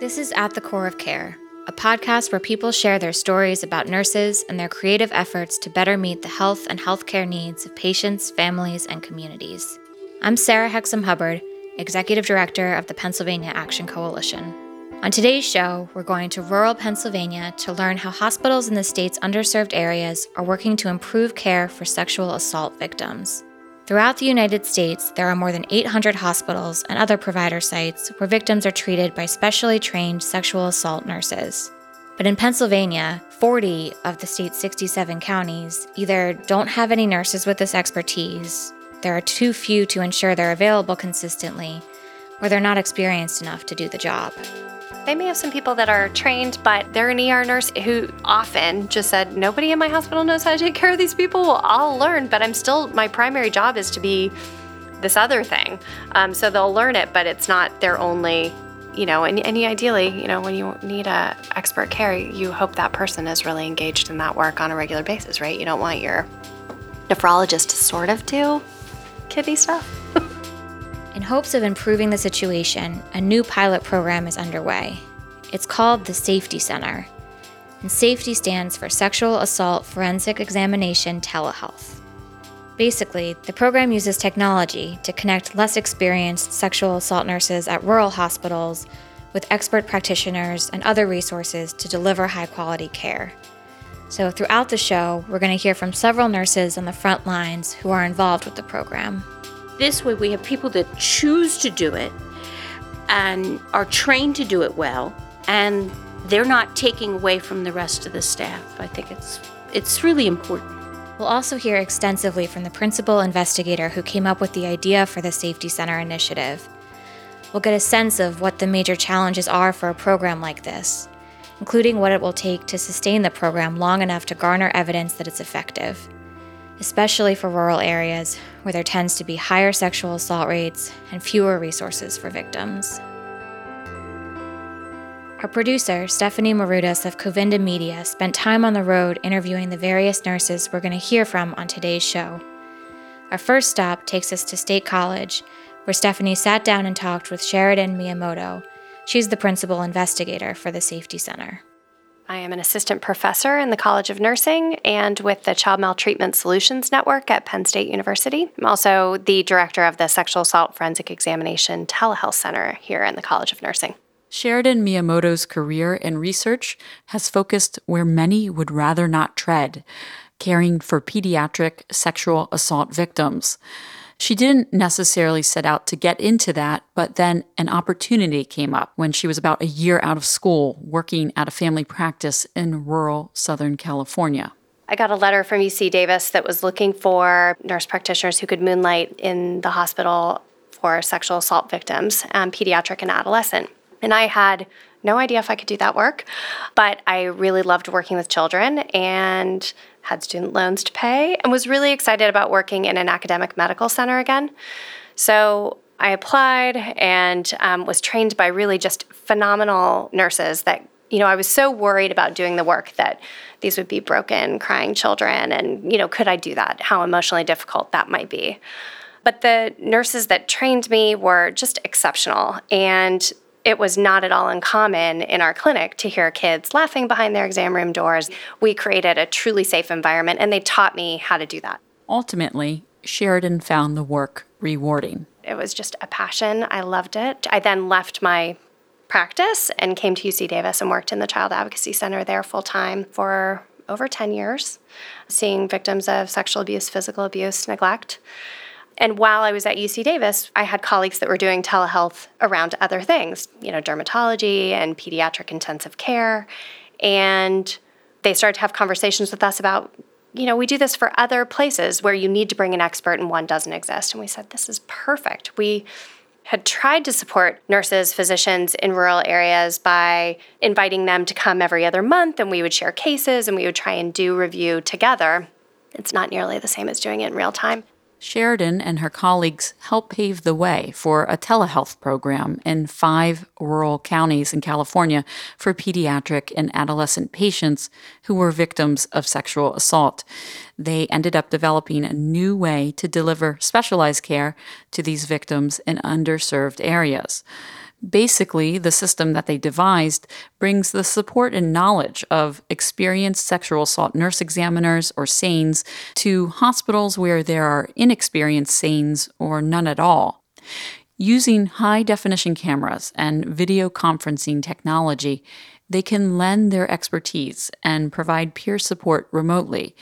This is At the Core of Care, a podcast where people share their stories about nurses and their creative efforts to better meet the health and healthcare needs of patients, families, and communities. I'm Sarah Hexem Hubbard, Executive Director of the Pennsylvania Action Coalition. On today's show, we're going to rural Pennsylvania to learn how hospitals in the state's underserved areas are working to improve care for sexual assault victims. Throughout the United States, there are more than 800 hospitals and other provider sites where victims are treated by specially trained sexual assault nurses. But in Pennsylvania, 40 of the state's 67 counties either don't have any nurses with this expertise, there are too few to ensure they're available consistently, or they're not experienced enough to do the job. They may have some people that are trained, but they're an ER nurse who often just said, Nobody in my hospital knows how to take care of these people. Well, I'll learn, but I'm still, my primary job is to be this other thing. Um, so they'll learn it, but it's not their only, you know, and, and ideally, you know, when you need a expert care, you hope that person is really engaged in that work on a regular basis, right? You don't want your nephrologist to sort of do kidney stuff. In hopes of improving the situation, a new pilot program is underway. It's called the Safety Center, and SAFETY stands for Sexual Assault Forensic Examination Telehealth. Basically, the program uses technology to connect less experienced sexual assault nurses at rural hospitals with expert practitioners and other resources to deliver high quality care. So, throughout the show, we're going to hear from several nurses on the front lines who are involved with the program. This way, we have people that choose to do it and are trained to do it well, and they're not taking away from the rest of the staff. I think it's it's really important. We'll also hear extensively from the principal investigator who came up with the idea for the Safety Center initiative. We'll get a sense of what the major challenges are for a program like this, including what it will take to sustain the program long enough to garner evidence that it's effective especially for rural areas where there tends to be higher sexual assault rates and fewer resources for victims. Our producer, Stephanie Marudas of Kouvenda Media, spent time on the road interviewing the various nurses we're going to hear from on today's show. Our first stop takes us to State College, where Stephanie sat down and talked with Sheridan Miyamoto. She's the principal investigator for the Safety Center. I am an assistant professor in the College of Nursing and with the Child Maltreatment Solutions Network at Penn State University. I'm also the director of the Sexual Assault Forensic Examination Telehealth Center here in the College of Nursing. Sheridan Miyamoto's career and research has focused where many would rather not tread, caring for pediatric sexual assault victims. She didn't necessarily set out to get into that, but then an opportunity came up when she was about a year out of school working at a family practice in rural Southern California. I got a letter from UC Davis that was looking for nurse practitioners who could moonlight in the hospital for sexual assault victims, um, pediatric and adolescent. And I had no idea if I could do that work, but I really loved working with children and had student loans to pay, and was really excited about working in an academic medical center again. So I applied and um, was trained by really just phenomenal nurses that, you know, I was so worried about doing the work that these would be broken, crying children, and, you know, could I do that? How emotionally difficult that might be. But the nurses that trained me were just exceptional. And it was not at all uncommon in our clinic to hear kids laughing behind their exam room doors. We created a truly safe environment, and they taught me how to do that. Ultimately, Sheridan found the work rewarding. It was just a passion. I loved it. I then left my practice and came to UC Davis and worked in the Child Advocacy Center there full time for over 10 years, seeing victims of sexual abuse, physical abuse, neglect. And while I was at UC Davis, I had colleagues that were doing telehealth around other things, you know, dermatology and pediatric intensive care. And they started to have conversations with us about, you know, we do this for other places where you need to bring an expert and one doesn't exist. And we said, this is perfect. We had tried to support nurses, physicians in rural areas by inviting them to come every other month and we would share cases and we would try and do review together. It's not nearly the same as doing it in real time. Sheridan and her colleagues helped pave the way for a telehealth program in five rural counties in California for pediatric and adolescent patients who were victims of sexual assault. They ended up developing a new way to deliver specialized care to these victims in underserved areas. Basically, the system that they devised brings the support and knowledge of experienced sexual assault nurse examiners or SANEs to hospitals where there are inexperienced SANEs or none at all. Using high definition cameras and video conferencing technology, they can lend their expertise and provide peer support remotely.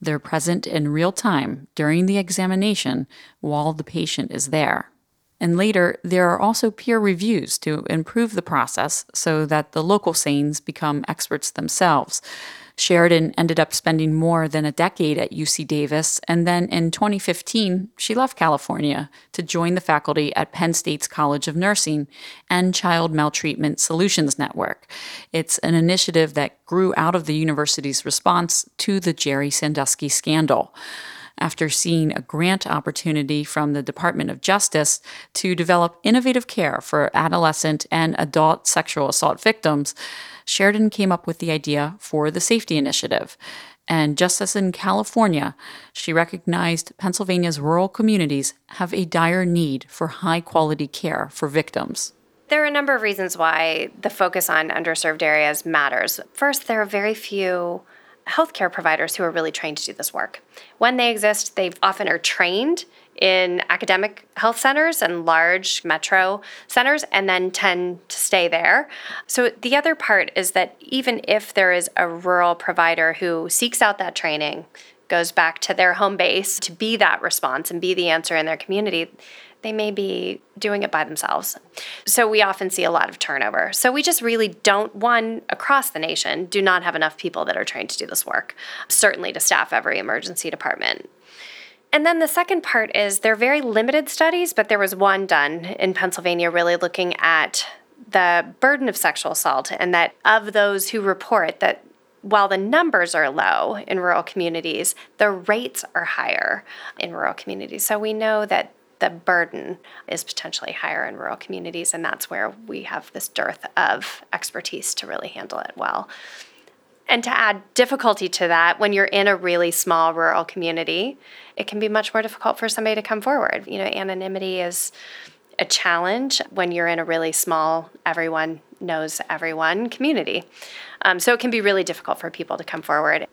They're present in real time during the examination while the patient is there. And later, there are also peer reviews to improve the process so that the local SANEs become experts themselves. Sheridan ended up spending more than a decade at UC Davis, and then in 2015, she left California to join the faculty at Penn State's College of Nursing and Child Maltreatment Solutions Network. It's an initiative that grew out of the university's response to the Jerry Sandusky scandal after seeing a grant opportunity from the Department of Justice to develop innovative care for adolescent and adult sexual assault victims, Sheridan came up with the idea for the Safety Initiative. And just as in California, she recognized Pennsylvania's rural communities have a dire need for high quality care for victims. There are a number of reasons why the focus on underserved areas matters. First, there are very few healthcare providers who are really trained to do this work. When they exist, they often are trained in academic health centers and large metro centers and then tend to stay there. So, the other part is that even if there is a rural provider who seeks out that training, goes back to their home base to be that response and be the answer in their community, they may be doing it by themselves. So we often see a lot of turnover. So we just really don't, one, across the nation, do not have enough people that are trained to do this work, certainly to staff every emergency department. And then the second part is they're very limited studies, but there was one done in Pennsylvania really looking at the burden of sexual assault and that of those who report that while the numbers are low in rural communities, the rates are higher in rural communities. So we know that the burden is potentially higher in rural communities, and that's where we have this dearth of expertise to really handle it well. And to add difficulty to that, when you're in a really small rural community, it can be much more difficult for somebody to come forward. You know, anonymity is a challenge when you're in a really small, everyone knows everyone community. Um, so it can be really difficult for people to come forward.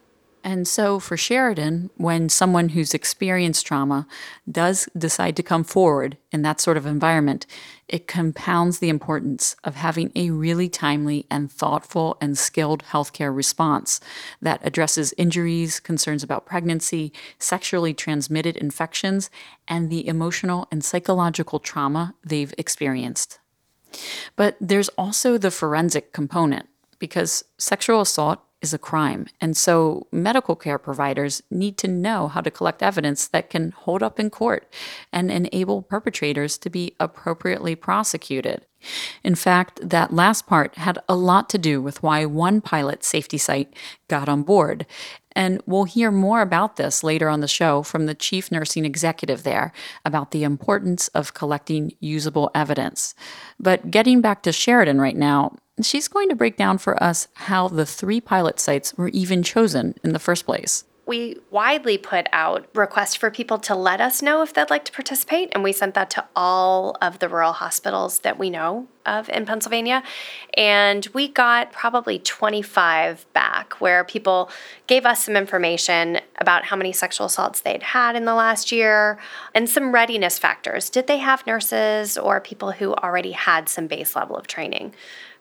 And so for Sheridan, when someone who's experienced trauma does decide to come forward in that sort of environment, it compounds the importance of having a really timely and thoughtful and skilled healthcare response that addresses injuries, concerns about pregnancy, sexually transmitted infections, and the emotional and psychological trauma they've experienced. But there's also the forensic component because sexual assault is a crime. And so medical care providers need to know how to collect evidence that can hold up in court and enable perpetrators to be appropriately prosecuted. In fact, that last part had a lot to do with why one pilot safety site got on board. And we'll hear more about this later on the show from the chief nursing executive there about the importance of collecting usable evidence. But getting back to Sheridan right now, she's going to break down for us how the three pilot sites were even chosen in the first place we widely put out requests for people to let us know if they'd like to participate, and we sent that to all of the rural hospitals that we know of in Pennsylvania. And we got probably 25 back where people gave us some information about how many sexual assaults they'd had in the last year and some readiness factors. Did they have nurses or people who already had some base level of training?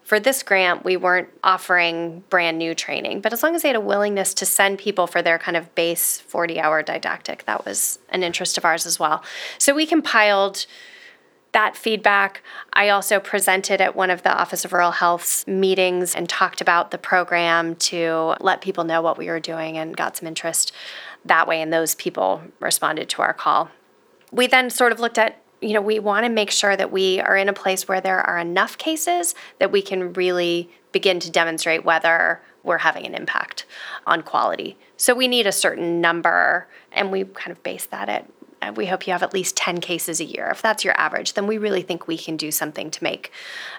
For this grant, we weren't offering brand new training, but as long as they had a willingness to send people for their kind of base 40 hour didactic, that was an interest of ours as well. So we compiled that feedback. I also presented at one of the Office of Rural Health's meetings and talked about the program to let people know what we were doing and got some interest that way, and those people responded to our call. We then sort of looked at you know, we want to make sure that we are in a place where there are enough cases that we can really begin to demonstrate whether we're having an impact on quality. So we need a certain number, and we kind of base that at uh, we hope you have at least 10 cases a year. If that's your average, then we really think we can do something to make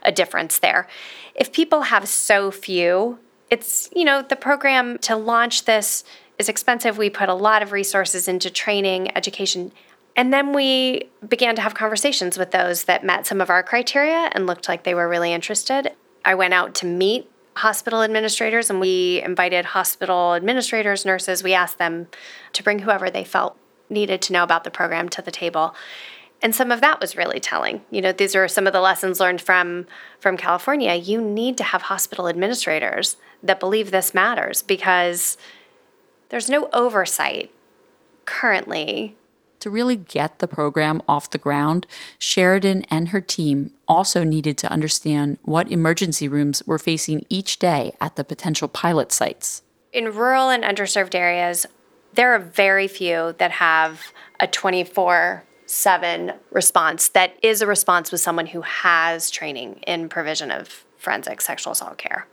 a difference there. If people have so few, it's, you know, the program to launch this is expensive. We put a lot of resources into training, education And then we began to have conversations with those that met some of our criteria and looked like they were really interested. I went out to meet hospital administrators and we invited hospital administrators, nurses. We asked them to bring whoever they felt needed to know about the program to the table. And some of that was really telling. You know, these are some of the lessons learned from from California. You need to have hospital administrators that believe this matters because there's no oversight currently to really get the program off the ground, Sheridan and her team also needed to understand what emergency rooms were facing each day at the potential pilot sites. In rural and underserved areas, there are very few that have a 24 7 response that is a response with someone who has training in provision of forensic sexual assault care.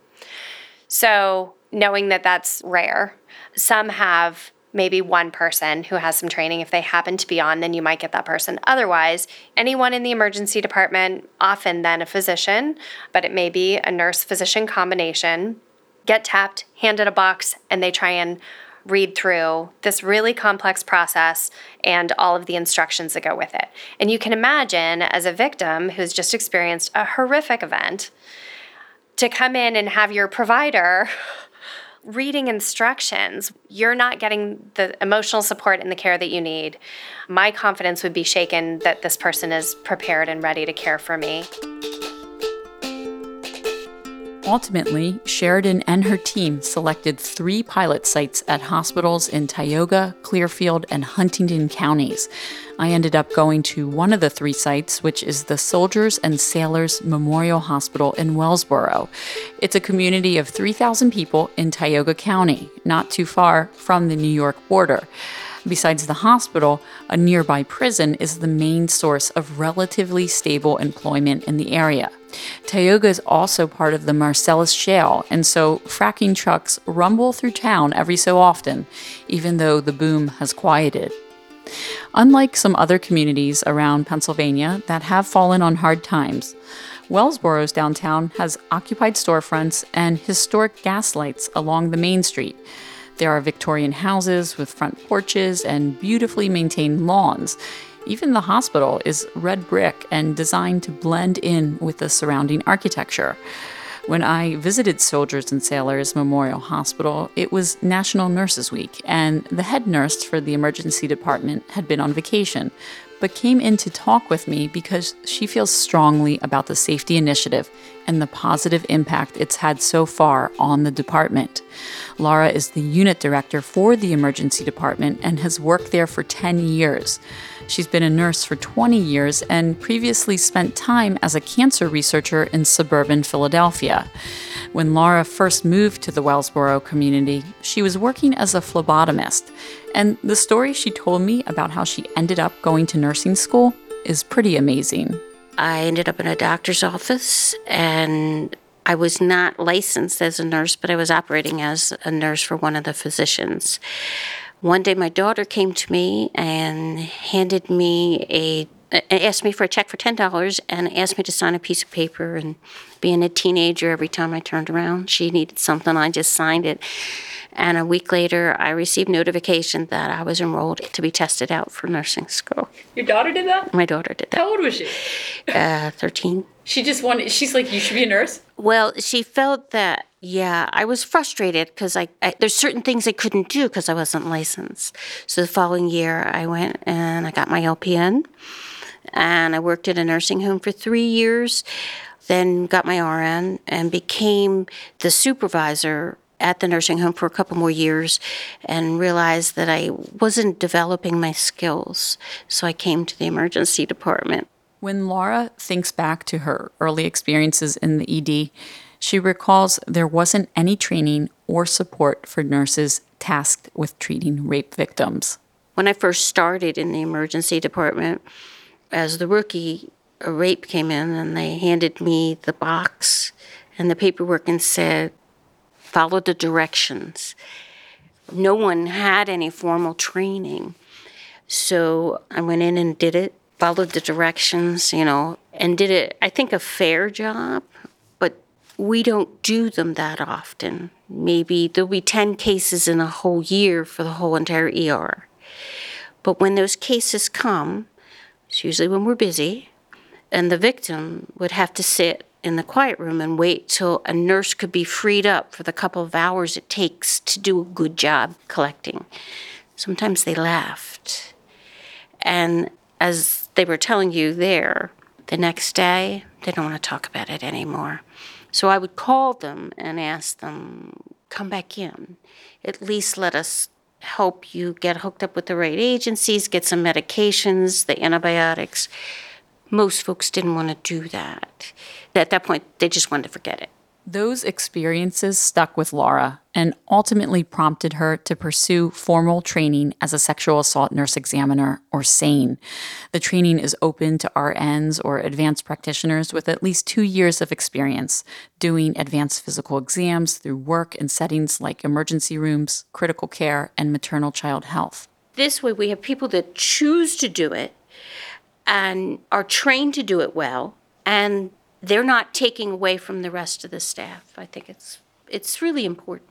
So, knowing that that's rare, some have maybe one person who has some training. If they happen to be on, then you might get that person. Otherwise, anyone in the emergency department, often then a physician, but it may be a nurse physician combination, get tapped, handed a box, and they try and read through this really complex process and all of the instructions that go with it. And you can imagine, as a victim who's just experienced a horrific event, to come in and have your provider reading instructions, you're not getting the emotional support and the care that you need. My confidence would be shaken that this person is prepared and ready to care for me. Ultimately, Sheridan and her team selected three pilot sites at hospitals in Tioga, Clearfield, and Huntingdon counties. I ended up going to one of the three sites, which is the Soldiers and Sailors Memorial Hospital in Wellsboro. It's a community of 3,000 people in Tioga County, not too far from the New York border. Besides the hospital, a nearby prison is the main source of relatively stable employment in the area. Tioga is also part of the Marcellus Shale, and so fracking trucks rumble through town every so often, even though the boom has quieted. Unlike some other communities around Pennsylvania that have fallen on hard times, Wellsboro's downtown has occupied storefronts and historic gas lights along the main street. There are Victorian houses with front porches and beautifully maintained lawns. Even the hospital is red brick and designed to blend in with the surrounding architecture. When I visited Soldiers and Sailors Memorial Hospital, it was National Nurses Week, and the head nurse for the emergency department had been on vacation, but came in to talk with me because she feels strongly about the safety initiative and the positive impact it's had so far on the department. Laura is the unit director for the emergency department and has worked there for 10 years. She's been a nurse for 20 years and previously spent time as a cancer researcher in suburban Philadelphia. When Laura first moved to the Wellsboro community, she was working as a phlebotomist. And the story she told me about how she ended up going to nursing school is pretty amazing. I ended up in a doctor's office and I was not licensed as a nurse, but I was operating as a nurse for one of the physicians. One day, my daughter came to me and handed me a asked me for a check for ten dollars and asked me to sign a piece of paper. And being a teenager, every time I turned around, she needed something. I just signed it. And a week later, I received notification that I was enrolled to be tested out for nursing school. Your daughter did that? My daughter did that. How old was she? Uh, Thirteen. She just wanted. She's like, you should be a nurse. Well, she felt that yeah, I was frustrated because I, I, there's certain things I couldn't do because I wasn't licensed. So the following year, I went and I got my LPN, and I worked at a nursing home for three years. Then got my RN and became the supervisor at the nursing home for a couple more years and realized that I wasn't developing my skills. So I came to the emergency department. When Laura thinks back to her early experiences in the ED, she recalls there wasn't any training or support for nurses tasked with treating rape victims. When I first started in the emergency department, as the rookie, a rape came in and they handed me the box and the paperwork and said, follow the directions. No one had any formal training. So I went in and did it, followed the directions, you know, and did it, I think, a fair job but we don't do them that often. Maybe there'll be 10 cases in a whole year for the whole entire ER. But when those cases come, it's usually when we're busy, and the victim would have to sit in the quiet room and wait till a nurse could be freed up for the couple of hours it takes to do a good job collecting. Sometimes they laughed. And as they were telling you there, the next day, they don't want to talk about it anymore. So I would call them and ask them, come back in. At least let us help you get hooked up with the right agencies, get some medications, the antibiotics. Most folks didn't want to do that. At that point, they just wanted to forget it. Those experiences stuck with Laura and ultimately prompted her to pursue formal training as a sexual assault nurse examiner, or SANE. The training is open to RNs or advanced practitioners with at least two years of experience doing advanced physical exams through work in settings like emergency rooms, critical care, and maternal child health. This way, we have people that choose to do it and are trained to do it well, and they're not taking away from the rest of the staff. I think it's it's really important.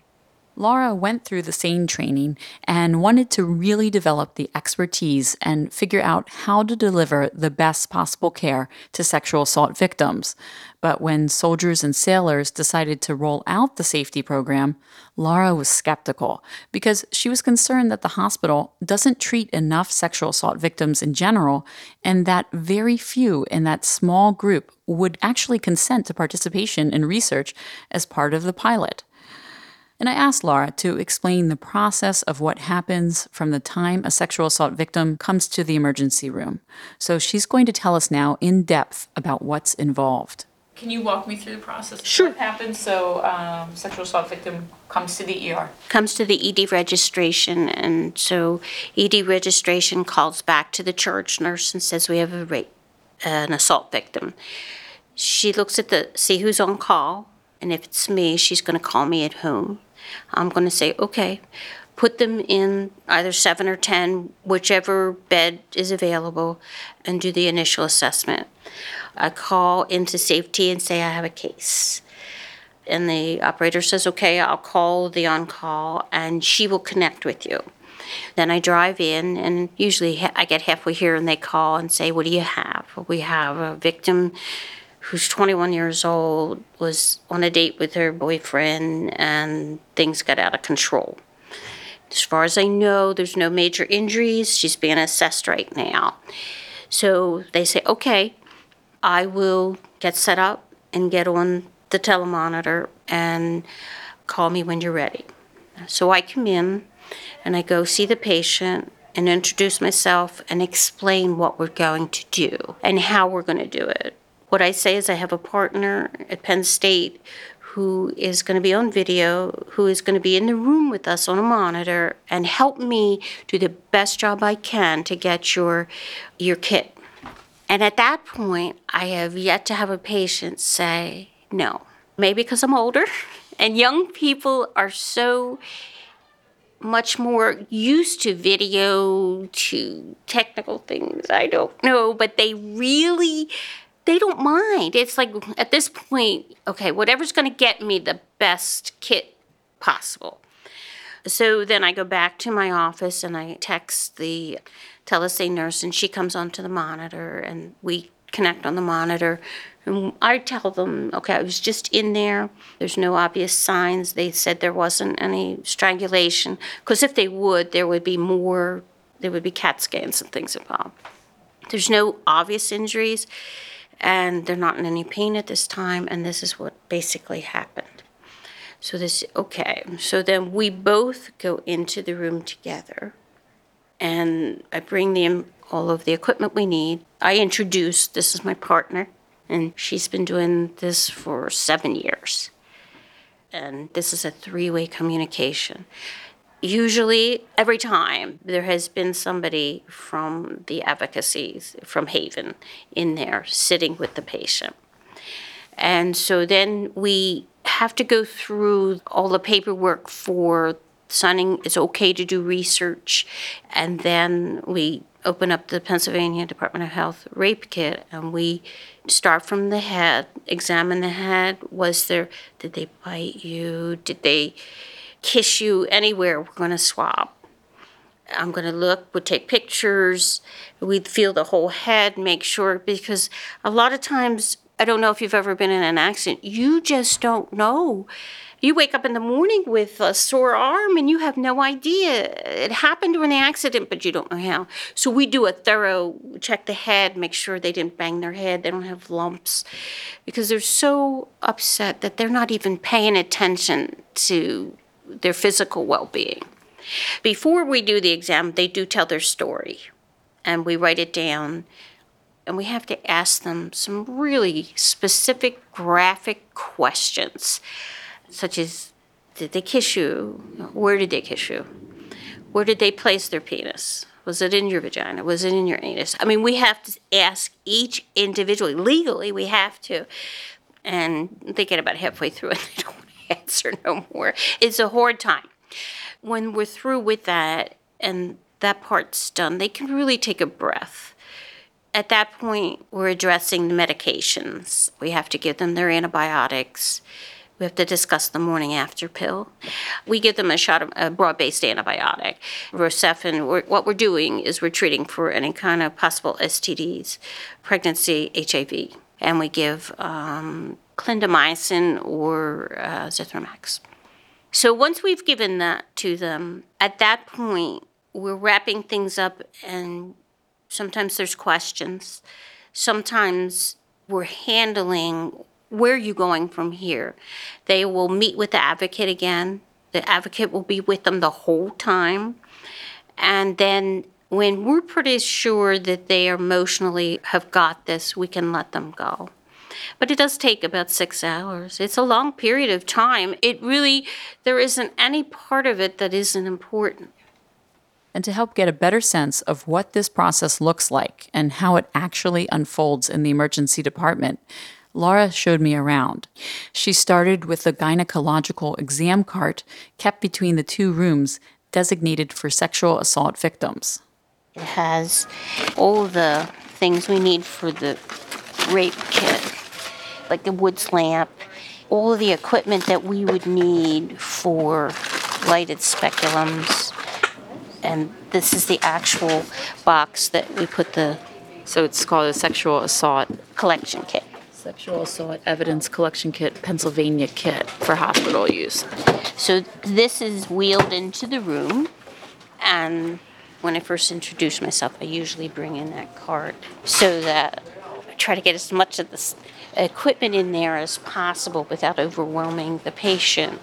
Laura went through the SANE training and wanted to really develop the expertise and figure out how to deliver the best possible care to sexual assault victims. But when soldiers and sailors decided to roll out the safety program, Laura was skeptical because she was concerned that the hospital doesn't treat enough sexual assault victims in general and that very few in that small group would actually consent to participation in research as part of the pilot. And I asked Laura to explain the process of what happens from the time a sexual assault victim comes to the emergency room. So she's going to tell us now in depth about what's involved. Can you walk me through the process? Sure. What happens? So, um, sexual assault victim comes to the ER. Comes to the ED registration, and so ED registration calls back to the charge nurse and says we have a rape, an assault victim. She looks at the see who's on call, and if it's me, she's going to call me at home. I'm going to say, okay, put them in either seven or 10, whichever bed is available, and do the initial assessment. I call into safety and say, I have a case. And the operator says, okay, I'll call the on call and she will connect with you. Then I drive in, and usually I get halfway here and they call and say, What do you have? We have a victim who's 21 years old, was on a date with her boyfriend, and things got out of control. As far as I know, there's no major injuries. She's being assessed right now. So they say, okay, I will get set up and get on the telemonitor and call me when you're ready. So I come in and I go see the patient and introduce myself and explain what we're going to do and how we're going to do it. What I say is, I have a partner at Penn State who is going to be on video, who is going to be in the room with us on a monitor and help me do the best job I can to get your your kit. And at that point, I have yet to have a patient say no. Maybe because I'm older and young people are so much more used to video to technical things. I don't know, but they really they don't mind. It's like at this point, okay, whatever's going to get me the best kit possible. So then I go back to my office and I text the telesane nurse, and she comes onto the monitor, and we connect on the monitor. And I tell them, okay, I was just in there. There's no obvious signs. They said there wasn't any strangulation, because if they would, there would be more, there would be CAT scans and things involved. There's no obvious injuries and they're not in any pain at this time, and this is what basically happened. So this okay. So then we both go into the room together, and I bring the all of the equipment we need. I introduce this is my partner, and she's been doing this for seven years, and this is a three-way communication usually every time there has been somebody from the advocacies from haven in there sitting with the patient. And so then we have to go through all the paperwork for signing it's okay to do research. And then we open up the pennsylvania department of health rape kit and we start from the head examine the head. Was there did they bite you? Did they kiss you anywhere, we're going to swab. I'm going to look, we'll take pictures, we'd feel the whole head, make sure, because a lot of times, I don't know if you've ever been in an accident, you just don't know. You wake up in the morning with a sore arm and you have no idea. It happened during the accident, but you don't know how. So we do a thorough check the head, make sure they didn't bang their head, they don't have lumps, because they're so upset that they're not even paying attention to their physical well being. Before we do the exam, they do tell their story and we write it down. And we have to ask them some really specific, graphic questions, such as Did they kiss you? Where did they kiss you? Where did they place their penis? Was it in your vagina? Was it in your anus? I mean, we have to ask each individually. Legally, we have to. And they get about halfway through and they don't answer no more. It's a hard time when we're through with that and that part's done, they can really take a breath. At that point, we're addressing the medications. We have to give them their antibiotics. We have to discuss the morning after pill. We give them a shot of a broad based antibiotic. Rocephin, we're, what we're doing is we're treating for any kind of possible STDs, pregnancy, HIV, and we give um, clindamycin or uh, Zithromax. So once we've given that to them, at that point, we're wrapping things up, and sometimes there's questions. Sometimes we're handling where are you going from here? They will meet with the advocate again. The advocate will be with them the whole time. And then when we're pretty sure that they emotionally have got this, we can let them go. But it does take about six hours. It's a long period of time. It really, there isn't any part of it that isn't important. And to help get a better sense of what this process looks like and how it actually unfolds in the emergency department, Laura showed me around. She started with the gynecological exam cart kept between the two rooms designated for sexual assault victims. It has all the things we need for the rape kit like the woods lamp, all of the equipment that we would need for lighted speculums. And this is the actual box that we put the So it's called a sexual assault collection kit. sexual assault evidence collection kit Pennsylvania kit for hospital use. So this is wheeled into the room, and when I first introduce myself, I usually bring in that cart so that try to get as much of this equipment in there as possible without overwhelming the patient.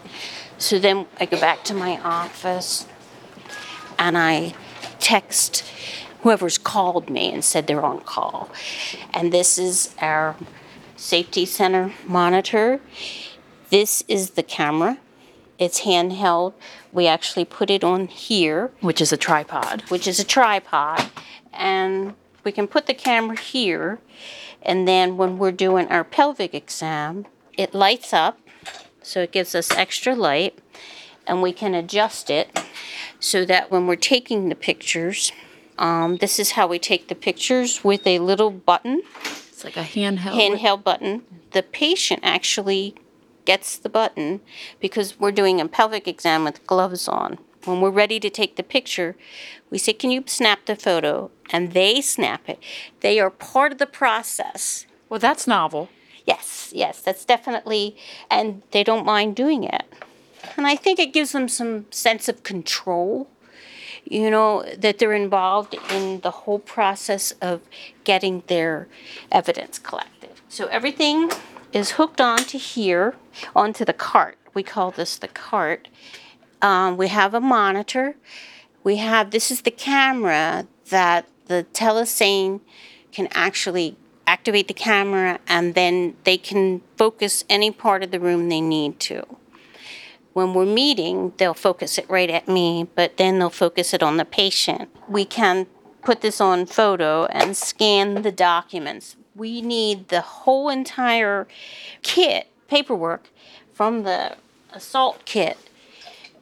So then I go back to my office and I text whoever's called me and said they're on call. And this is our safety center monitor. This is the camera. It's handheld. We actually put it on here, Which is a tripod. which is a tripod, and we can put the camera here. And then when we're doing our pelvic exam, it lights up, so it gives us extra light, and we can adjust it so that when we're taking the pictures, um, this is how we take the pictures with a little button It's like a handheld. handheld button. The patient actually gets the button because we're doing a pelvic exam with gloves on. When we're ready to take the picture, we say, Can you snap the photo? And they snap it. They are part of the process. Well, that's novel. Yes, yes, that's definitely, and they don't mind doing it. And I think it gives them some sense of control, you know, that they're involved in the whole process of getting their evidence collected. So everything is hooked onto here, onto the cart. We call this the cart. Um, we have a monitor. We have, this is the camera that the telesane can actually activate the camera and then they can focus any part of the room they need to. When we're meeting, they'll focus it right at me, but then they'll focus it on the patient. We can put this on photo and scan the documents. We need the whole entire kit, paperwork from the assault kit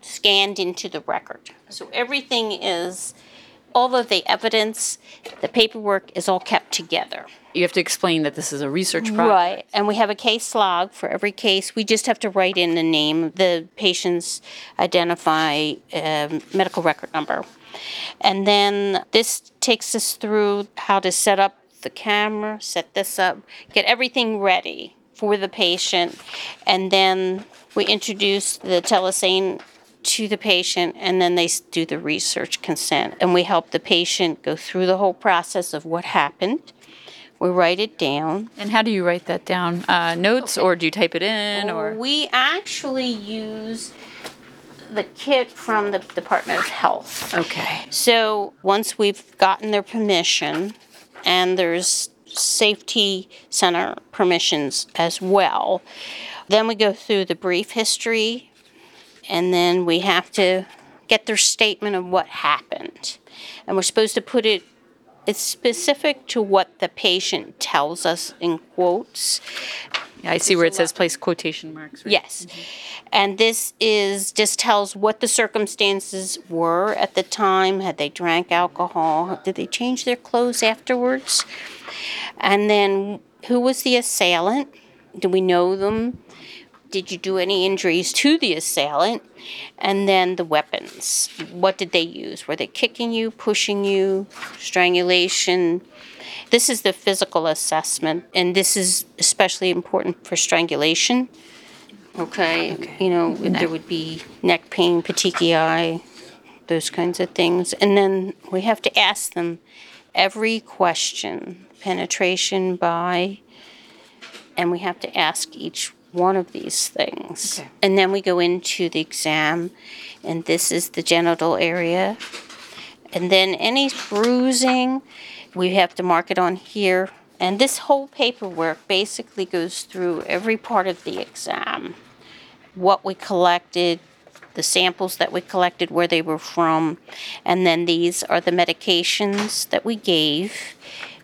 scanned into the record. So everything is, all of the evidence, the paperwork is all kept together. You have to explain that this is a research project. Right, and we have a case log for every case. We just have to write in the name, the patient's identify um, medical record number. And then this takes us through how to set up the camera, set this up, get everything ready for the patient. And then we introduce the telesane to the patient and then they do the research consent. And we help the patient go through the whole process of what happened. We write it down. And how do you write that down? Uh, notes, or do you type it in, or We actually use the kit from the Department of Health. okay? So once we've gotten their permission, and there's safety center permissions as well, then we go through the brief history, and then we have to get their statement of what happened. And we're supposed to put it, it's specific to what the patient tells us in quotes. Yeah, I see where it says place quotation marks. Right? Yes. And this is just tells what the circumstances were at the time. Had they drank alcohol? Did they change their clothes afterwards? And then who was the assailant? Do we know them? Did you do any injuries to the assailant? And then the weapons. What did they use? Were they kicking you, pushing you, strangulation? This is the physical assessment, and this is especially important for strangulation. Okay, okay. you know, there would be neck pain, petechiae, those kinds of things. And then we have to ask them every question penetration by, and we have to ask each one of these things. Okay. And then we go into the exam, and this is the genital area. And then any bruising, we have to mark it on here. And this whole paperwork basically goes through every part of the exam what we collected, the samples that we collected, where they were from, and then these are the medications that we gave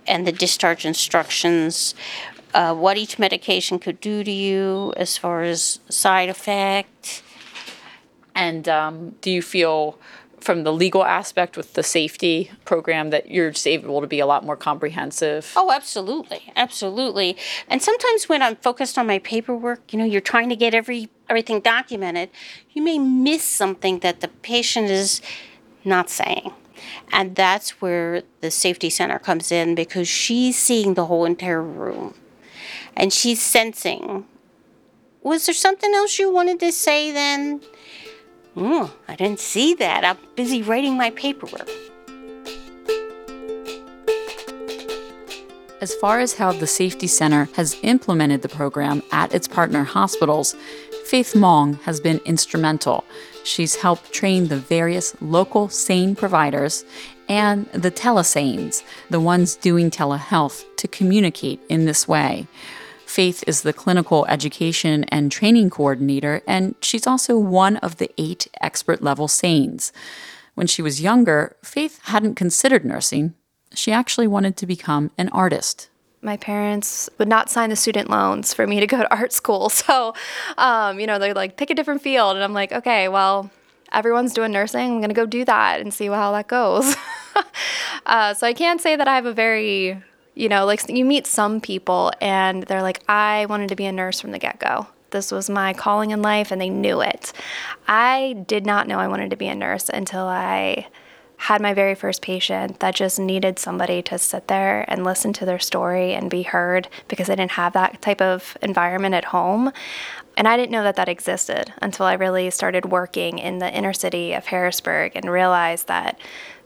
and the discharge instructions. Uh, what each medication could do to you as far as side effect. And um, do you feel, from the legal aspect with the safety program, that you're just able to be a lot more comprehensive? Oh, absolutely, absolutely. And sometimes when I'm focused on my paperwork, you know, you're trying to get every everything documented, you may miss something that the patient is not saying. And that's where the safety center comes in because she's seeing the whole entire room. And she's sensing, was there something else you wanted to say then? Oh, I didn't see that. I'm busy writing my paperwork. As far as how the Safety Center has implemented the program at its partner hospitals, Faith Mong has been instrumental. She's helped train the various local SANE providers and the telesanes, the ones doing telehealth, to communicate in this way. Faith is the clinical education and training coordinator, and she's also one of the eight expert level SANEs. When she was younger, Faith hadn't considered nursing. She actually wanted to become an artist. my parents would not sign the student loans for me to go to art school. So, um, you know, they're like, pick a different field. And I'm like, okay, well, everyone's doing nursing. I'm going to go do that and see how that goes. uh, so I can't say that I have a very, you know, like you meet some people and they're like, I wanted to be a nurse from the get go. This was my calling in life and they knew it. I did not know I wanted to be a nurse until I had my very first patient that just needed somebody to sit there and listen to their story and be heard because I didn't have that type of environment at home. And I didn't know that that existed until I really started working in the inner city of Harrisburg and realized that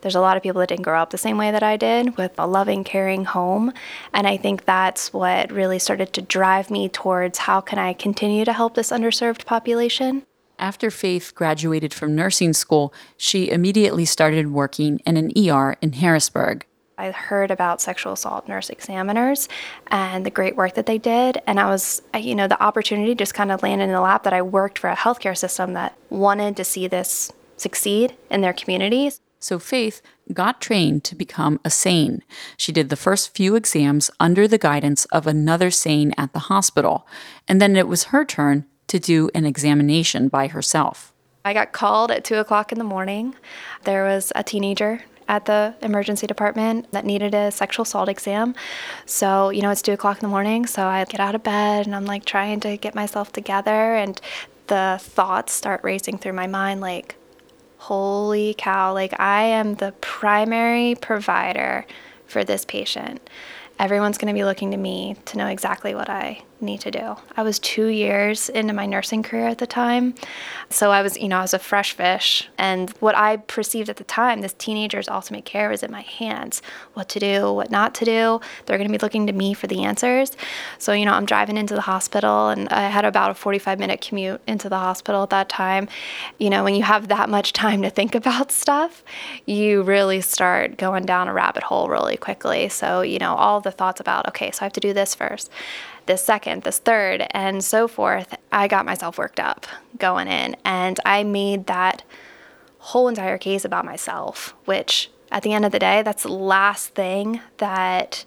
there's a lot of people that didn't grow up the same way that I did with a loving, caring home. And I think that's what really started to drive me towards how can I continue to help this underserved population. After Faith graduated from nursing school, she immediately started working in an ER in Harrisburg. I heard about sexual assault nurse examiners and the great work that they did. And I was, you know, the opportunity just kind of landed in the lap that I worked for a healthcare system that wanted to see this succeed in their communities. So Faith got trained to become a SANE. She did the first few exams under the guidance of another SANE at the hospital, and then it was her turn to do an examination by herself. I got called at two o'clock in the morning. There was a teenager at the emergency department that needed a sexual assault exam. So, you know, it's two o'clock in the morning. So I get out of bed and I'm like trying to get myself together. And the thoughts start racing through my mind like, holy cow, like I am the primary provider for this patient. Everyone's going to be looking to me to know exactly what I need to do. I was two years into my nursing career at the time. So I was, you know, I was a fresh fish. And what I perceived at the time, this teenager's ultimate care was in my hands what to do, what not to do. They're going to be looking to me for the answers. So, you know, I'm driving into the hospital and I had about a 45 minute commute into the hospital at that time. You know, when you have that much time to think about stuff, you really start going down a rabbit hole really quickly. So, you know, all the thoughts about, okay, so I have to do this first this second, this third, and so forth, I got myself worked up going in. And I made that whole entire case about myself, which at the end of the day, that's the last thing that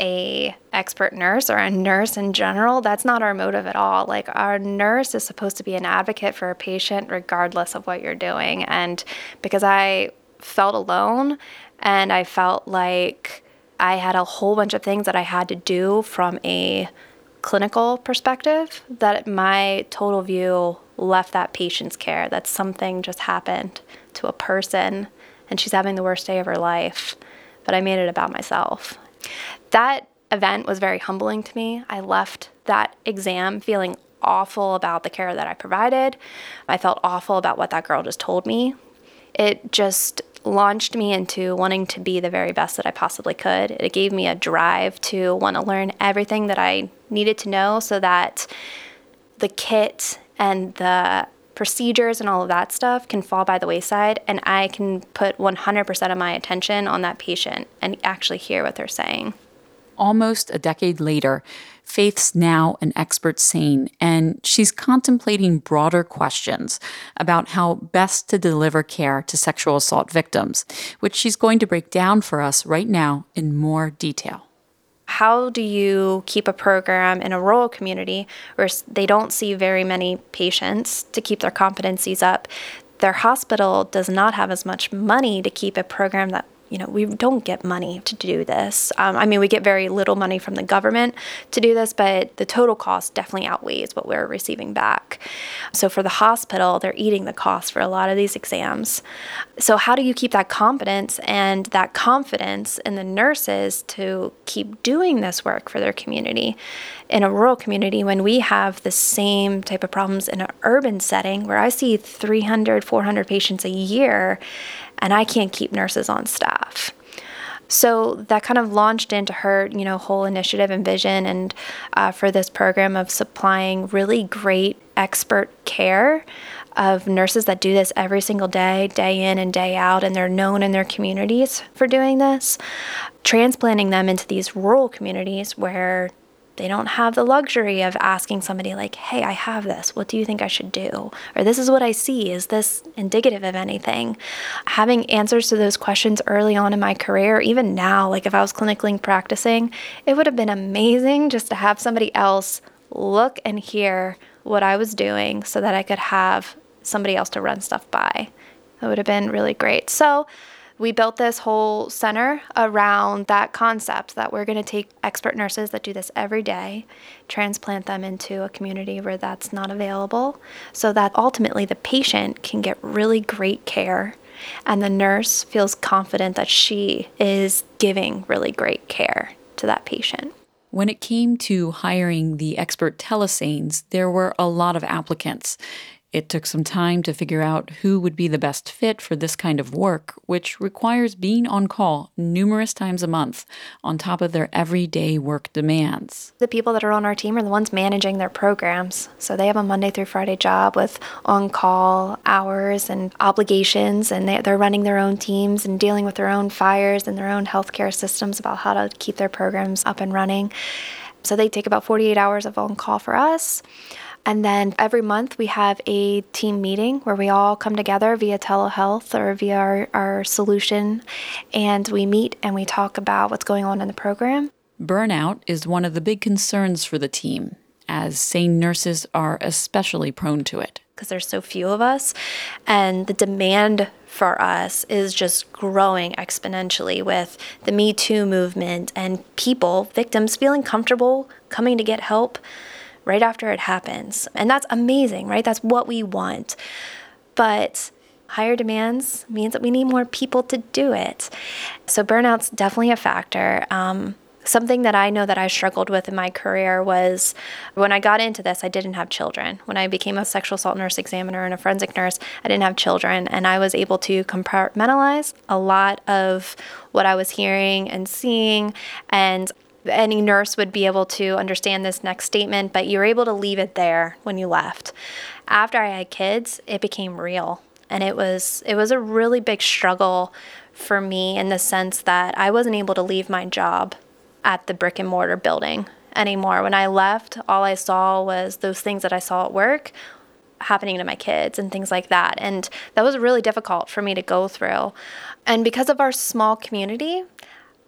a expert nurse or a nurse in general that's not our motive at all like our nurse is supposed to be an advocate for a patient regardless of what you're doing and because i felt alone and i felt like I had a whole bunch of things that I had to do from a clinical perspective that my total view left that patient's care that something just happened to a person and she's having the worst day of her life but i made it about myself. That event was very humbling to me. I left that exam feeling awful about the care that i provided. I felt awful about what that girl just told me. It just launched me into wanting to be the very best that I possibly could. It gave me a drive to want to learn everything that I needed to know so that the kit and the procedures and all of that stuff can fall by the wayside and I can put 100% of my attention on that patient and actually hear what they're saying. Almost a decade later, Faith's now an expert SANE, and she's contemplating broader questions about how best to deliver care to sexual assault victims, which she's going to break down for us right now in more detail. How do you keep a program in a rural community where they don't see very many patients to keep their competencies up? Their hospital does not have as much money to keep a program that you know, we don't get money to do this. Um, I mean, we get very little money from the government to do this, but the total cost definitely outweighs what we're receiving back. So for the hospital, they're eating the cost for a lot of these exams. So, how do you keep that competence and that confidence in the nurses to keep doing this work for their community? In a rural community, when we have the same type of problems in an urban setting where I see 300, 400 patients a year and I can't keep nurses on staff. So that kind of launched into her, you know, whole initiative and vision, and uh, for this program of supplying really great expert care of nurses that do this every single day, day in and day out, and they're known in their communities for doing this, transplanting them into these rural communities where they don't have the luxury of asking somebody, like, hey, I have this. What do you think I should do? Or this is what I see. Is this indicative of anything? Having answers to those questions early on in my career, even now, like if I was clinically practicing, it would have been amazing just to have somebody else look and hear what I was doing so that I could have somebody else to run stuff by. That would have been really great. So, we built this whole center around that concept that we're going to take expert nurses that do this every day, transplant them into a community where that's not available, so that ultimately the patient can get really great care and the nurse feels confident that she is giving really great care to that patient. When it came to hiring the expert telesanes, there were a lot of applicants. It took some time to figure out who would be the best fit for this kind of work, which requires being on call numerous times a month on top of their everyday work demands. The people that are on our team are the ones managing their programs. So they have a Monday through Friday job with on call hours and obligations, and they, are running their own teams and dealing with their own fires and their own healthcare systems about how to keep their programs up and running. So they take about 48 hours of on call for us. And then every month we have a team meeting where we all come together via telehealth or via our, our solution and we meet and we talk about what's going on in the program. Burnout is one of the big concerns for the team, as SANE nurses are especially prone to it. Because there's so few of us, and the demand for us is just growing exponentially with the Me Too movement and people, victims, feeling comfortable coming to get help right after it happens. And that's amazing, right? That's what we want. But higher demands means that we need more people to do it. So burnout's definitely a factor. Um, something that I know that I struggled with in my career was when I got into this, I didn't have children. When I became a sexual assault nurse examiner and a forensic nurse, I didn't have children. And I was able to compartmentalize a lot of what I was hearing and seeing. And any nurse would be able to understand this next statement, but you were able to leave it there when you left. After I had kids, it became real. And it was it was a really big struggle for me in the sense that I wasn't able to leave my job at the brick and mortar building anymore. When I left, all I saw was those things that I saw at work happening to my kids and things like that. And that was really difficult for me to go through. And because of our small community,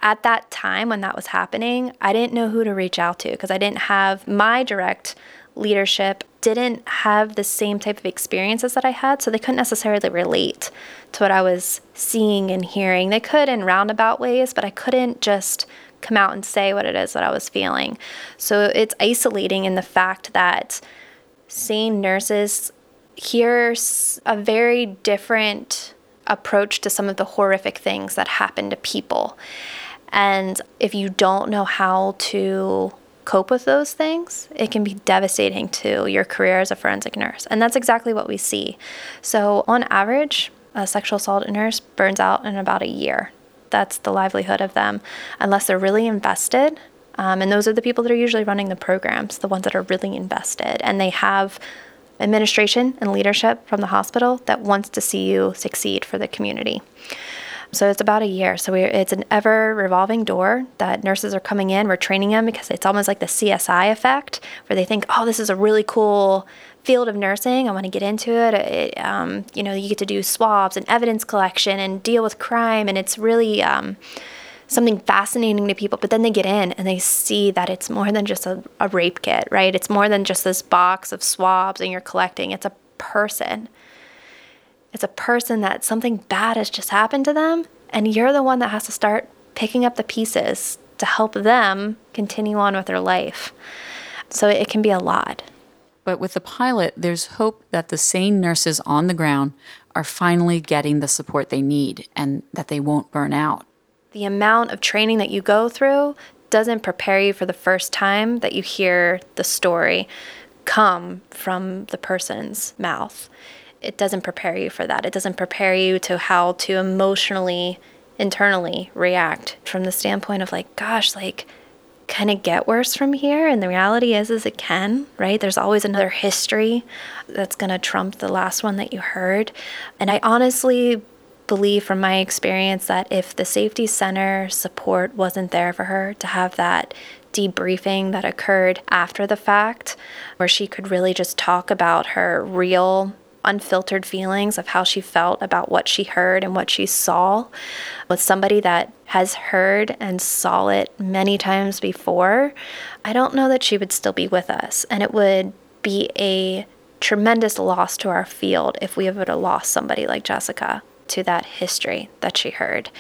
at that time when that was happening, I didn't know who to reach out to because I didn't have my direct leadership didn't have the same type of experiences that I had, so they couldn't necessarily relate to what I was SANE and hearing. They could in roundabout ways, but I couldn't just come out and say what it is that I was feeling. So it's isolating in the fact that seeing nurses hears a very different approach to some of the horrific things that happen to people. And if you don't know how to cope with those things, it can be devastating to your career as a forensic nurse. And that's exactly what we see. So, on average, a sexual assault nurse burns out in about a year that's the livelihood of them, unless they're really invested. Um, and those are the people that are usually running the programs, the ones that are really invested. And they have administration and leadership from the hospital that wants to see you succeed for the community. So it's about a year. So it's an ever revolving door that nurses are coming in. We're training them because it's almost like the CSI effect, where they think, oh, this is a really cool field of nursing. I want to get into it. it um, you know, you get to do swabs and evidence collection and deal with crime, and it's really um, something fascinating to people. But then they get in and they see that it's more than just a, a rape kit, right? It's more than just this box of swabs and you're collecting. It's a person. It's a person that something bad has just happened to them, and you're the one that has to start picking up the pieces to help them continue on with their life. So it can be a lot. But with the pilot, there's hope that the SANE nurses on the ground are finally getting the support they need and that they won't burn out. The amount of training that you go through doesn't prepare you for the first time that you hear the story come from the person's mouth. It doesn't prepare you for that. It doesn't prepare you to how to emotionally, internally react from the standpoint of like, gosh, like, kind of get worse from here? And the reality is is it can right? There's always another history that's going to trump the last one that you heard. And i honestly believe from my experience that if the safety center support wasn't there for her to have that debriefing that occurred after the fact where she could really just talk about her real unfiltered feelings of how she felt about what she heard and what she saw with somebody that has heard and saw it many times before, I don't know that she would still be with us. And it would be a tremendous loss to our field if we would have lost somebody like Jessica to that history that she heard.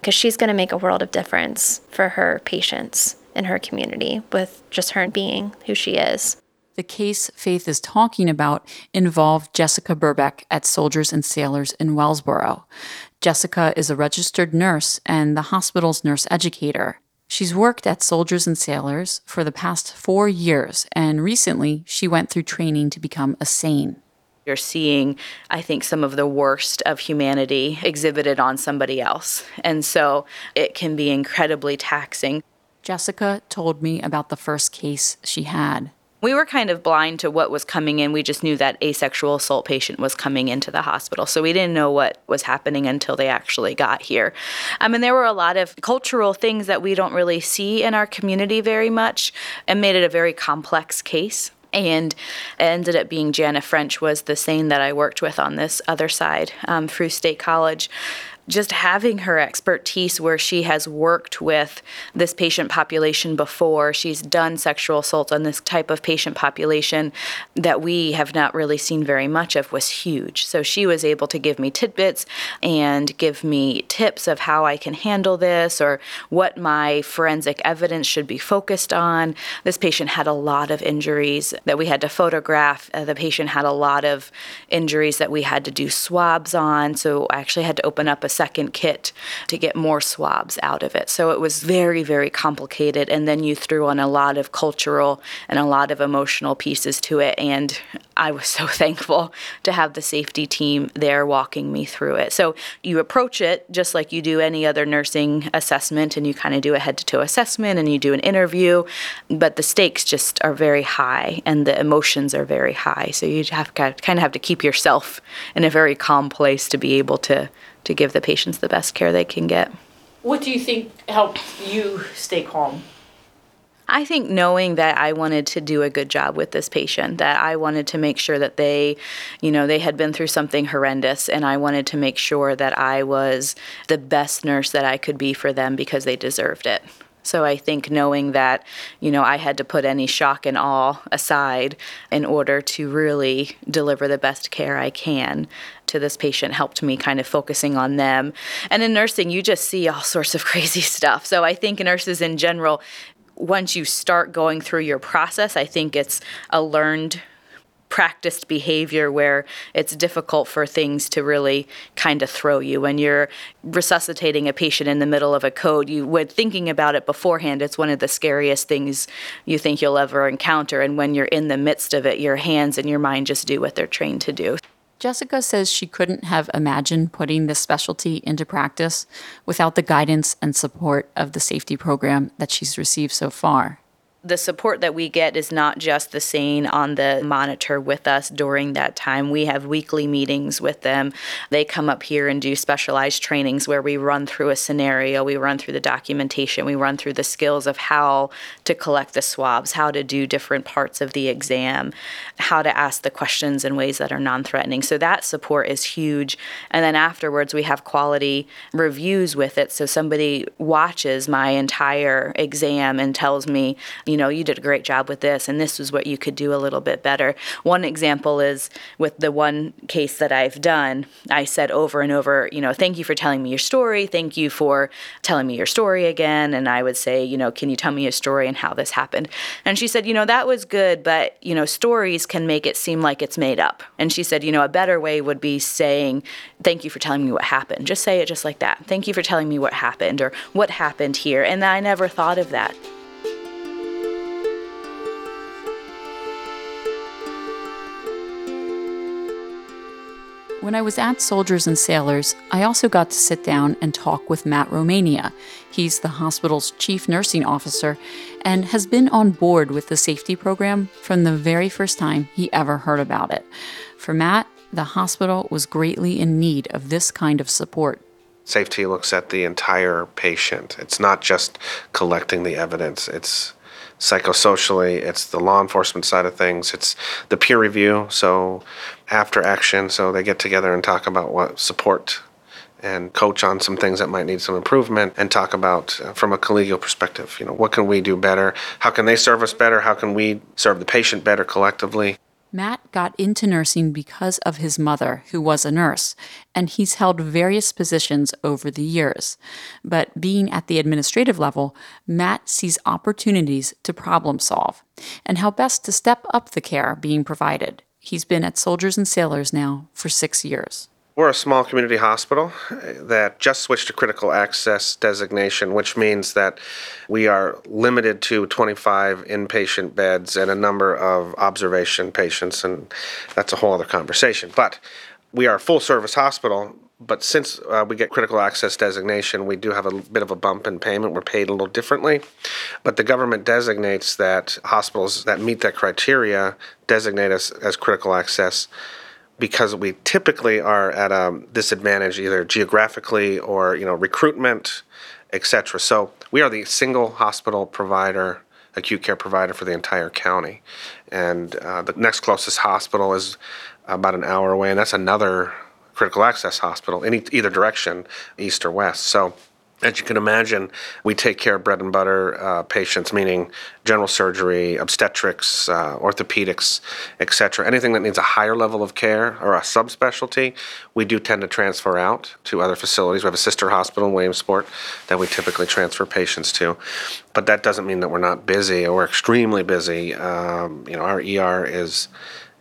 Because she's going to make a world of difference for her patients in her community with just her being who she is. The case Faith is talking about involved Jessica Burbeck at Soldiers and Sailors in Wellsboro. Jessica is a registered nurse and the hospital's nurse educator. She's worked at Soldiers and Sailors for the past four years, and recently she went through training to become a SANE. You're seeing, I think, some of the worst of humanity exhibited on somebody else. And so it can be incredibly taxing. Jessica told me about the first case she had we were kind of blind to what was coming in. We just knew that asexual assault patient was coming into the hospital. So we didn't know what was happening until they actually got here. I mean, there were a lot of cultural things that we don't really see in our community very much and made it a very complex case and it ended up being Jana French was the SANE that I worked with on this other side um, through State College. Just having her expertise where she has worked with this patient population before, she's done sexual assault on this type of patient population that we have not really seen very much of was huge. So she was able to give me tidbits and give me tips of how I can handle this or what my forensic evidence should be focused on. This patient had a lot of injuries that we had to photograph. Uh, the patient had a lot of injuries that we had to do swabs on. So I actually had to open up a second kit to get more swabs out of it. So it was very, very complicated. And then you threw on a lot of cultural and a lot of emotional pieces to it. And I was so thankful to have the safety team there walking me through it. So you approach it just like you do any other nursing assessment, and you kind of do a head to toe assessment and you do an interview, but the stakes just are very high and the emotions are very high. So you have kind of have to keep yourself in a very calm place to be able to to give the patients the best care they can get. What do you think helped you stay calm? I think knowing that I wanted to do a good job with this patient, that I wanted to make sure that they, you know, they had been through something horrendous, and I wanted to make sure that I was the best nurse that I could be for them because they deserved it. So I think knowing that, you know, I had to put any shock and awe aside in order to really deliver the best care I can to this patient helped me kind of focusing on them. And in nursing, you just see all sorts of crazy stuff. So I think nurses in general, once you start going through your process, I think it's a learned practiced behavior where it's difficult for things to really kind of throw you. When you're resuscitating a patient in the middle of a code you when thinking about it beforehand it's one of the scariest things you think you'll ever encounter. And when you're in the midst of it your hands and your mind just do what they're trained to do. Jessica says she couldn't have imagined putting this specialty into practice without the guidance and support of the safety program that she's received so far the support that we get is not just the SANE on the monitor with us during that time. We have weekly meetings with them. They come up here and do specialized trainings where we run through a scenario, we run through the documentation, we run through the skills of how to collect the swabs, how to do different parts of the exam, how to ask the questions in ways that are non threatening. So that support is huge. And then afterwards, we have quality reviews with it. So somebody watches my entire exam and tells me, you you know, you did a great job with this, and this is what you could do a little bit better. One example is with the one case that I've done, I said over and over, you know, thank you for telling me your story. Thank you for telling me your story again. And I would say, you know, can you tell me a story and how this happened? And she said, you know, that was good, but, you know, stories can make it seem like it's made up. And she said, you know, a better way would be saying, thank you for telling me what happened. Just say it just like that. Thank you for telling me what happened or what happened here. And I never thought of that. When I was at Soldiers and Sailors, I also got to sit down and talk with Matt Romania. He's the hospital's chief nursing officer and has been on board with the safety program from the very first time he ever heard about it. For Matt, the hospital was greatly in need of this kind of support. Safety looks at the entire patient. It's not just collecting the evidence, it's psychosocially, it's the law enforcement side of things, it's the peer review, so after action, so they get together and talk about what support and coach on some things that might need some improvement and talk about uh, from a collegial perspective, you know, what can we do better? How can they serve us better? How can we serve the patient better collectively? Matt got into nursing because of his mother, who was a nurse, and he's held various positions over the years. But being at the administrative level, Matt sees opportunities to problem solve and how best to step up the care being provided. He's been at Soldiers and Sailors now for six years. We're a small community hospital that just switched to critical access designation, which means that we are limited to 25 inpatient beds and a number of observation patients, and that's a whole other conversation. But we are a full service hospital, but since uh, we get critical access designation, we do have a bit of a bump in payment. We're paid a little differently. But the government designates that hospitals that meet that criteria designate us as critical access because we typically are at a disadvantage either geographically or you know recruitment etc so we are the single hospital provider acute care provider for the entire county and uh, the next closest hospital is about an hour away and that's another critical access hospital in e- either direction, east or west. So as you can imagine, we take care of bread and butter uh, patients, meaning general surgery, obstetrics, uh, orthopedics, etc. Anything that needs a higher level of care or a subspecialty, we do tend to transfer out to other facilities. We have a sister hospital in Williamsport that we typically transfer patients to, but that doesn't mean that we're not busy or extremely busy. Um, you know, our ER is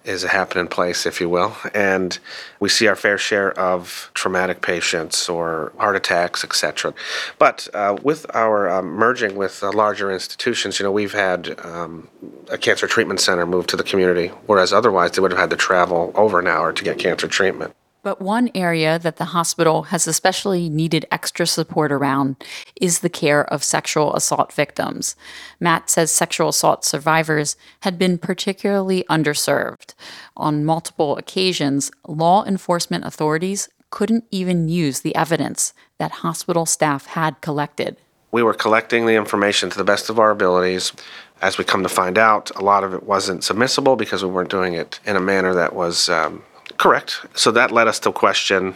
is a happening place, if you will. And we see our fair share of traumatic patients or heart attacks, etc. But uh, with our um, merging with uh, larger institutions, you know, we've had um, a cancer treatment center move to the community, whereas otherwise they would have had to travel over an hour to get cancer treatment. But one area that the hospital has especially needed extra support around is the care of sexual assault victims. Matt says sexual assault survivors had been particularly underserved. On multiple occasions, law enforcement authorities couldn't even use the evidence that hospital staff had collected. We were collecting the information to the best of our abilities. As we come to find out, a lot of it wasn't submissible because we weren't doing it in a manner that was um, Correct. So that led us to question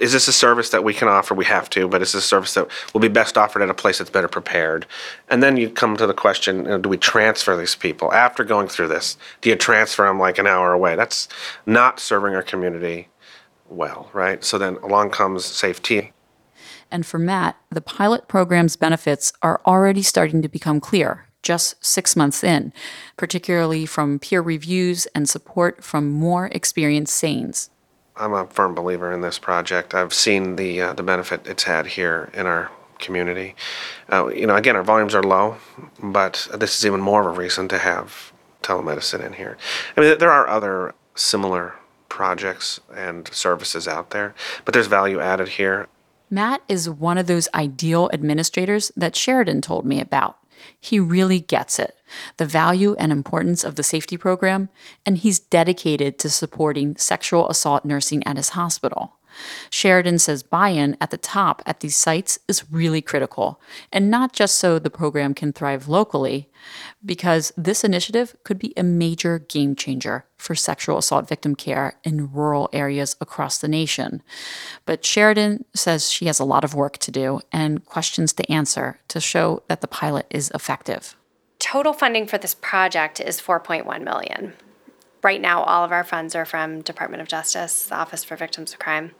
is this a service that we can offer? We have to, but is this a service that will be best offered at a place that's better prepared? And then you come to the question you know, do we transfer these people after going through this? Do you transfer them like an hour away? That's not serving our community well, right? So then along comes safety. And for Matt, the pilot program's benefits are already starting to become clear just six months in, particularly from peer reviews and support from more experienced SANEs. I'm a firm believer in this project. I've seen the uh, the benefit it's had here in our community. Uh, you know, again, our volumes are low, but this is even more of a reason to have telemedicine in here. I mean, there are other similar projects and services out there, but there's value added here. Matt is one of those ideal administrators that Sheridan told me about. He really gets it, the value and importance of the safety program, and he's dedicated to supporting sexual assault nursing at his hospital. Sheridan says buy in at the top at these sites is really critical, and not just so the program can thrive locally, because this initiative could be a major game changer for sexual assault victim care in rural areas across the nation. But Sheridan says she has a lot of work to do and questions to answer to show that the pilot is effective. Total funding for this project is 4.1 million right now all of our funds are from Department of Justice, the Office for Victims of Crime.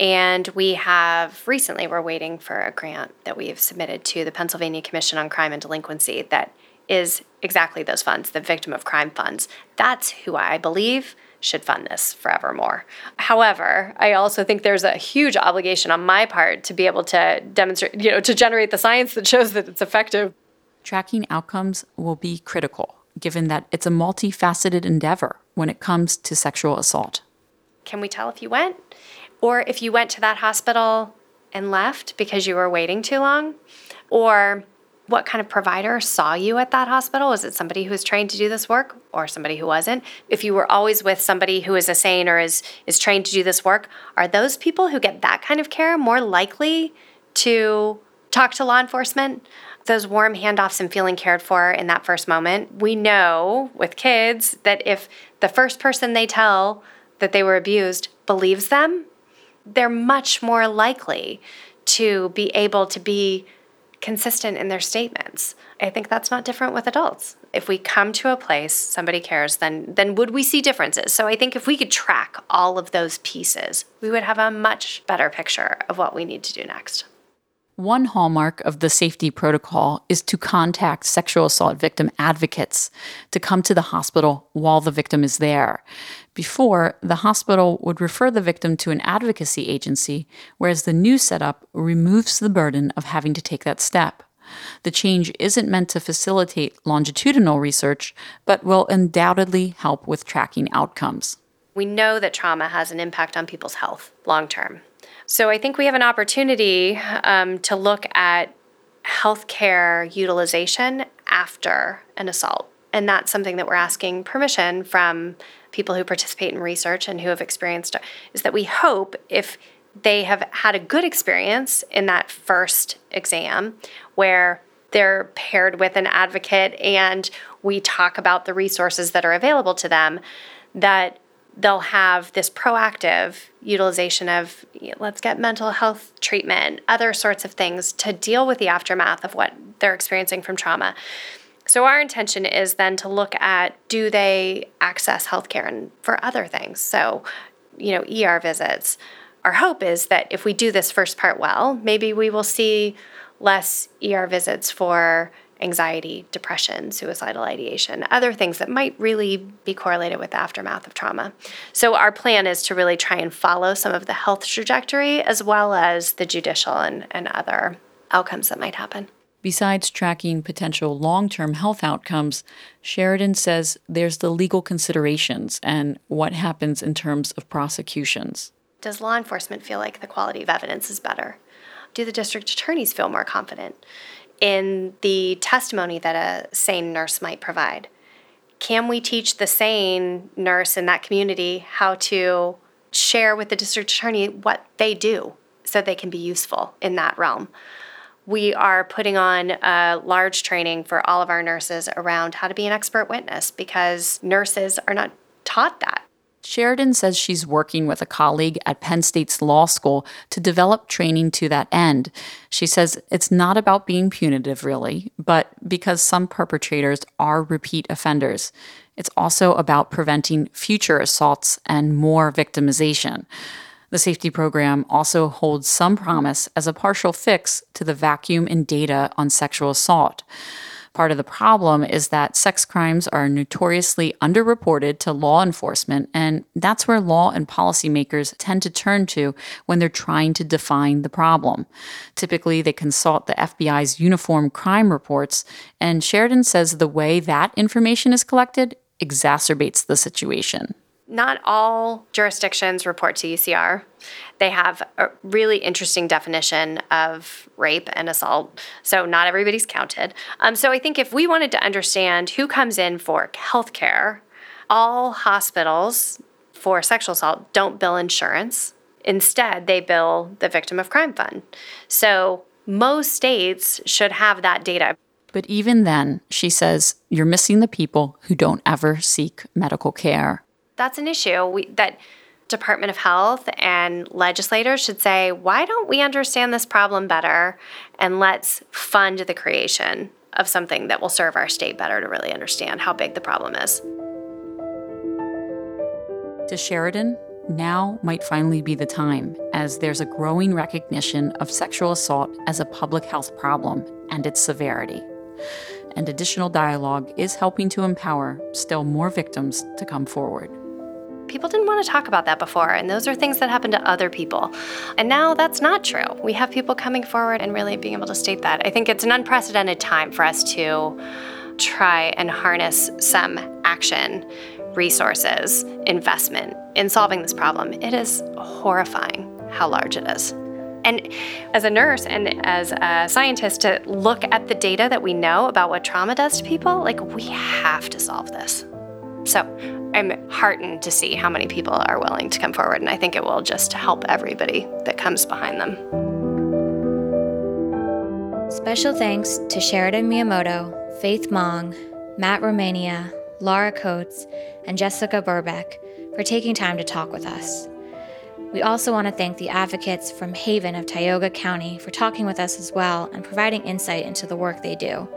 And we have recently, we're waiting for a grant that we've submitted to the Pennsylvania Commission on Crime and Delinquency that is exactly those funds, the victim of crime funds. That's who I believe should fund this forevermore. However, I also think there's a huge obligation on my part to be able to demonstrate, you know, to generate the science that shows that it's effective. Tracking outcomes will be critical given that it's a multifaceted endeavor when it comes to sexual assault. Can we tell if you went? Or if you went to that hospital and left because you were waiting too long? Or what kind of provider saw you at that hospital? Was it somebody who was trained to do this work or somebody who wasn't? If you were always with somebody who is a SANE or is, is trained to do this work, are those people who get that kind of care more likely to talk to law enforcement those warm handoffs and feeling cared for in that first moment. We know with kids that if the first person they tell that they were abused believes them, they're much more likely to be able to be consistent in their statements. I think that's not different with adults. If we come to a place somebody cares, then then would we see differences? So I think if we could track all of those pieces, we would have a much better picture of what we need to do next. One hallmark of the safety protocol is to contact sexual assault victim advocates to come to the hospital while the victim is there. Before, the hospital would refer the victim to an advocacy agency, whereas the new setup removes the burden of having to take that step. The change isn't meant to facilitate longitudinal research, but will undoubtedly help with tracking outcomes. We know that trauma has an impact on people's health long term. So I think we have an opportunity um, to look at healthcare utilization after an assault. And that's something that we're asking permission from people who participate in research and who have experienced is that we hope if they have had a good experience in that first exam where they're paired with an advocate and we talk about the resources that are available to them that they'll have this proactive utilization of let's get mental health treatment, other sorts of things to deal with the aftermath of what they're experiencing from trauma. So our intention is then to look at do they access healthcare and for other things. So, you know, ER visits. Our hope is that if we do this first part well, maybe we will see less ER visits for anxiety, depression, suicidal ideation, other things that might really be correlated with the aftermath of trauma. So, our plan is to really try and follow some of the health trajectory as well as the judicial and, and other outcomes that might happen. Besides tracking potential long term health outcomes, Sheridan says there's the legal considerations and what happens in terms of prosecutions. Does law enforcement feel like the quality of evidence is better? Do the district attorneys feel more confident? In the testimony that a SANE nurse might provide. Can we teach the SANE nurse in that community how to share with the district attorney what they do so they can be useful in that realm? We are putting on a large training for all of our nurses around how to be an expert witness because nurses are not taught that. Sheridan says she's working with a colleague at Penn State's law school to develop training to that end. She says it's not about being punitive, really, but because some perpetrators are repeat offenders. It's also about preventing future assaults and more victimization. The safety program also holds some promise as a partial fix to the vacuum in data on sexual assault. Part of the problem is that sex crimes are notoriously underreported to law enforcement, and that's where law and policymakers tend to turn to when they're trying to define the problem. Typically, they consult the FBI's uniform crime reports, and Sheridan says the way that information is collected exacerbates the situation not all jurisdictions report to UCR. They have a really interesting definition of rape and assault, so not everybody's counted. Um, so I think if we wanted to understand who comes in for healthcare, all hospitals for sexual assault don't bill insurance. Instead, they bill the victim of crime fund. So most states should have that data. But even then, she says, you're missing the people who don't ever seek medical care that's an issue we, that Department of Health and legislators should say, why don't we understand this problem better and let's fund the creation of something that will serve our state better to really understand how big the problem is. To Sheridan, now might finally be the time, as there's a growing recognition of sexual assault as a public health problem and its severity. And additional dialogue is helping to empower still more victims to come forward people didn't want to talk about that before, and those are things that happen to other people. And now that's not true. We have people coming forward and really being able to state that. I think it's an unprecedented time for us to try and harness some action, resources, investment in solving this problem. It is horrifying how large it is. And as a nurse and as a scientist, to look at the data that we know about what trauma does to people, like we have to solve this. So I'm heartened to see how many people are willing to come forward, and I think it will just help everybody that comes behind them. Special thanks to Sheridan Miyamoto, Faith Mong, Matt Romania, Laura Coates, and Jessica Burbeck for taking time to talk with us. We also want to thank the advocates from Haven of Tioga County for talking with us as well and providing insight into the work they do.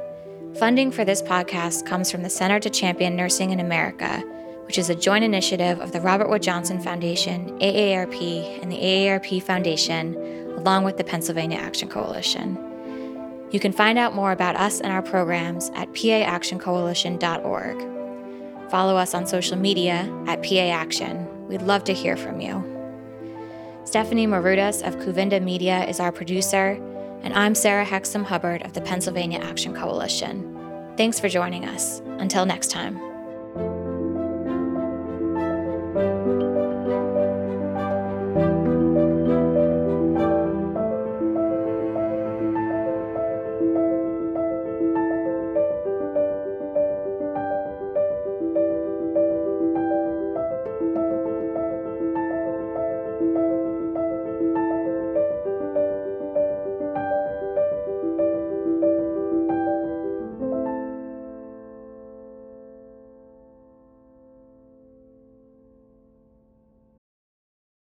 Funding for this podcast comes from the Center to Champion Nursing in America which is a joint initiative of the Robert Wood Johnson Foundation, AARP, and the AARP Foundation, along with the Pennsylvania Action Coalition. You can find out more about us and our programs at paactioncoalition.org. Follow us on social media at PA Action. We'd love to hear from you. Stephanie Marudas of Kouvenda Media is our producer, and I'm Sarah Hexem Hubbard of the Pennsylvania Action Coalition. Thanks for joining us. Until next time.